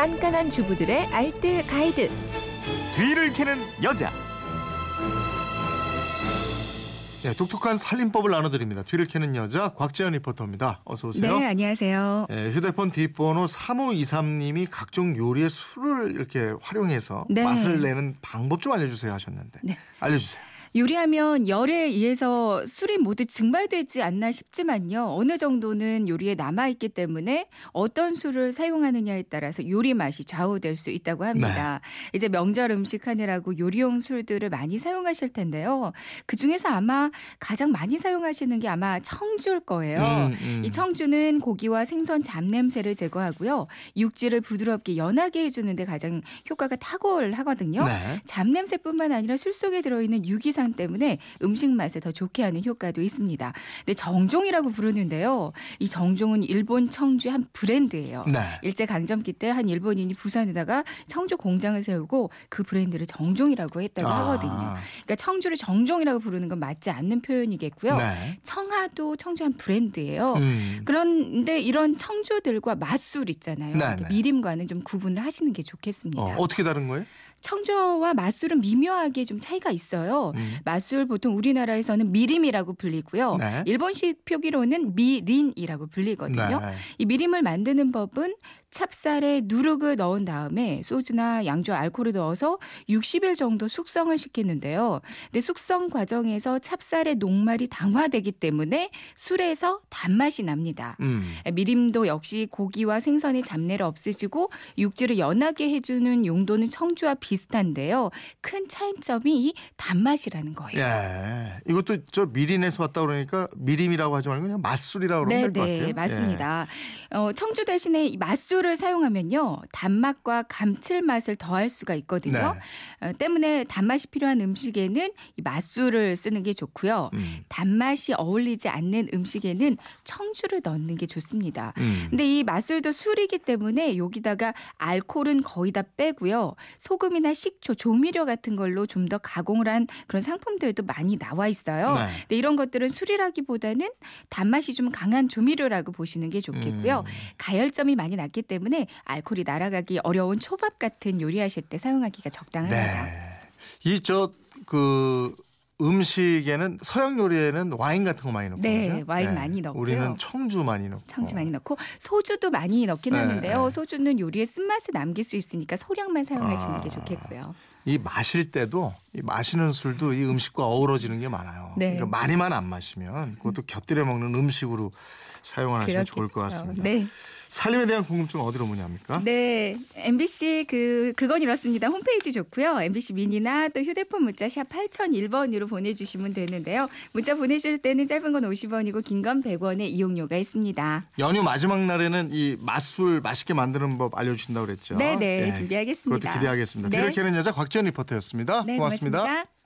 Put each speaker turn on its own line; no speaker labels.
깐깐한 주부들의 알뜰 가이드.
뒤를 캐는 여자.
네, 독특한 살림법을 나눠드립니다. 뒤를 캐는 여자 곽재현 리포터입니다. 어서 오세요.
네, 안녕하세요.
네, 휴대폰 뒷번호 3523님이 각종 요리에 술을 이렇게 활용해서
네.
맛을 내는 방법 좀 알려주세요 하셨는데
네.
알려주세요.
요리하면 열에 의해서 술이 모두 증발되지 않나 싶지만요. 어느 정도는 요리에 남아있기 때문에 어떤 술을 사용하느냐에 따라서 요리 맛이 좌우될 수 있다고 합니다.
네.
이제 명절 음식 하느라고 요리용 술들을 많이 사용하실 텐데요. 그 중에서 아마 가장 많이 사용하시는 게 아마 청주일 거예요.
음, 음.
이 청주는 고기와 생선 잡냄새를 제거하고요. 육질을 부드럽게 연하게 해주는데 가장 효과가 탁월하거든요.
네.
잡냄새뿐만 아니라 술 속에 들어있는 유기 산 때문에 음식 맛에 더 좋게 하는 효과도 있습니다. 근데 정종이라고 부르는데요. 이 정종은 일본 청주의 한 브랜드예요.
네.
일제 강점기 때 한 일본인이 부산에다가 청주 공장을 세우고 그 브랜드를 정종이라고 했다고
아.
하거든요. 그러니까 청주를 정종이라고 부르는 건 맞지 않는 표현이겠고요.
네.
청하도 청주 한 브랜드예요.
음.
그런데 이런 청주들과 맛술 있잖아요.
네, 네.
미림과는 좀 구분을 하시는 게 좋겠습니다.
어, 어떻게 다른 거예요?
청주와 맛술은 미묘하게 좀 차이가 있어요.
음.
맛술 보통 우리나라에서는 미림이라고 불리고요.
네.
일본식 표기로는 미린이라고 불리거든요.
네.
이 미림을 만드는 법은 찹쌀에 누룩을 넣은 다음에 소주나 양주 알코올을 넣어서 60일 정도 숙성을 시키는데요. 근데 숙성 과정에서 찹쌀의 녹말이 당화되기 때문에 술에서 단맛이 납니다.
음.
미림도 역시 고기와 생선의 잡내를 없애주고 육질을 연하게 해주는 용도는 청주와 비 슷한데요. 큰 차이점이 이 단맛이라는 거예요.
예. 이것도 저 미린에서 왔다 그러니까 미림이라고 하지 말고 그냥 맛술이라고 그러면 될 것 같아요.
네, 맞습니다. 어, 청주 대신에 이 맛술을 사용하면요 단맛과 감칠맛을 더할 수가 있거든요.
네.
어, 때문에 단맛이 필요한 음식에는 이 맛술을 쓰는 게 좋고요.
예. 음.
단맛이 어울리지 않는 음식에는 청주를 넣는 게 좋습니다.
음.
근데 이 맛술도 술이기 때문에 여기다가 알코올은 거의 다 빼고요. 소금이 나 식초, 조미료 같은 걸로 좀 더 가공을 한 그런 상품들도 많이 나와 있어요.
네.
근데 이런 것들은 술이라기보다는 단맛이 좀 강한 조미료라고 보시는 게 좋겠고요.
음.
가열점이 많이 낮기 때문에 알코올이 날아가기 어려운 초밥 같은 요리하실 때 사용하기가 적당합니다.
네. 이저그 음식에는 서양 요리에는 와인 같은 거 많이 넣고
네,
그러죠?
와인 많이 넣고요.
우리는 청주 많이 넣고.
청주 많이 넣고 소주도 많이 넣긴
네,
하는데요.
네.
소주는 요리에 쓴맛을 남길 수 있으니까 소량만 사용하시는
아.
게 좋겠고요.
이 마실 때도 이 마시는 술도 이 음식과 어우러지는 게 많아요.
네.
그러니까 많이만 안 마시면 그것도 곁들여 먹는 음식으로 사용하시면 좋을 것
그렇겠죠.
같습니다.
네.
살림에 대한 궁금증 어디로 문의합니까?
네, MBC 그 그건 이렇습니다. 홈페이지 좋고요. MBC 미니나 또 휴대폰 문자 샵 8001번으로 보내주시면 되는데요. 문자 보내실 때는 짧은 건 50원이고 긴 건 100원의 이용료가 있습니다.
연휴 마지막 날에는 이 맛술 맛있게 만드는 법 알려주신다고 그랬죠.
네, 네,
예.
준비하겠습니다.
그것도 기대하겠습니다.
네.
뒤를 캐는 여자 곽지연 리포터였습니다.
네,
고맙습니다.
고맙습니다.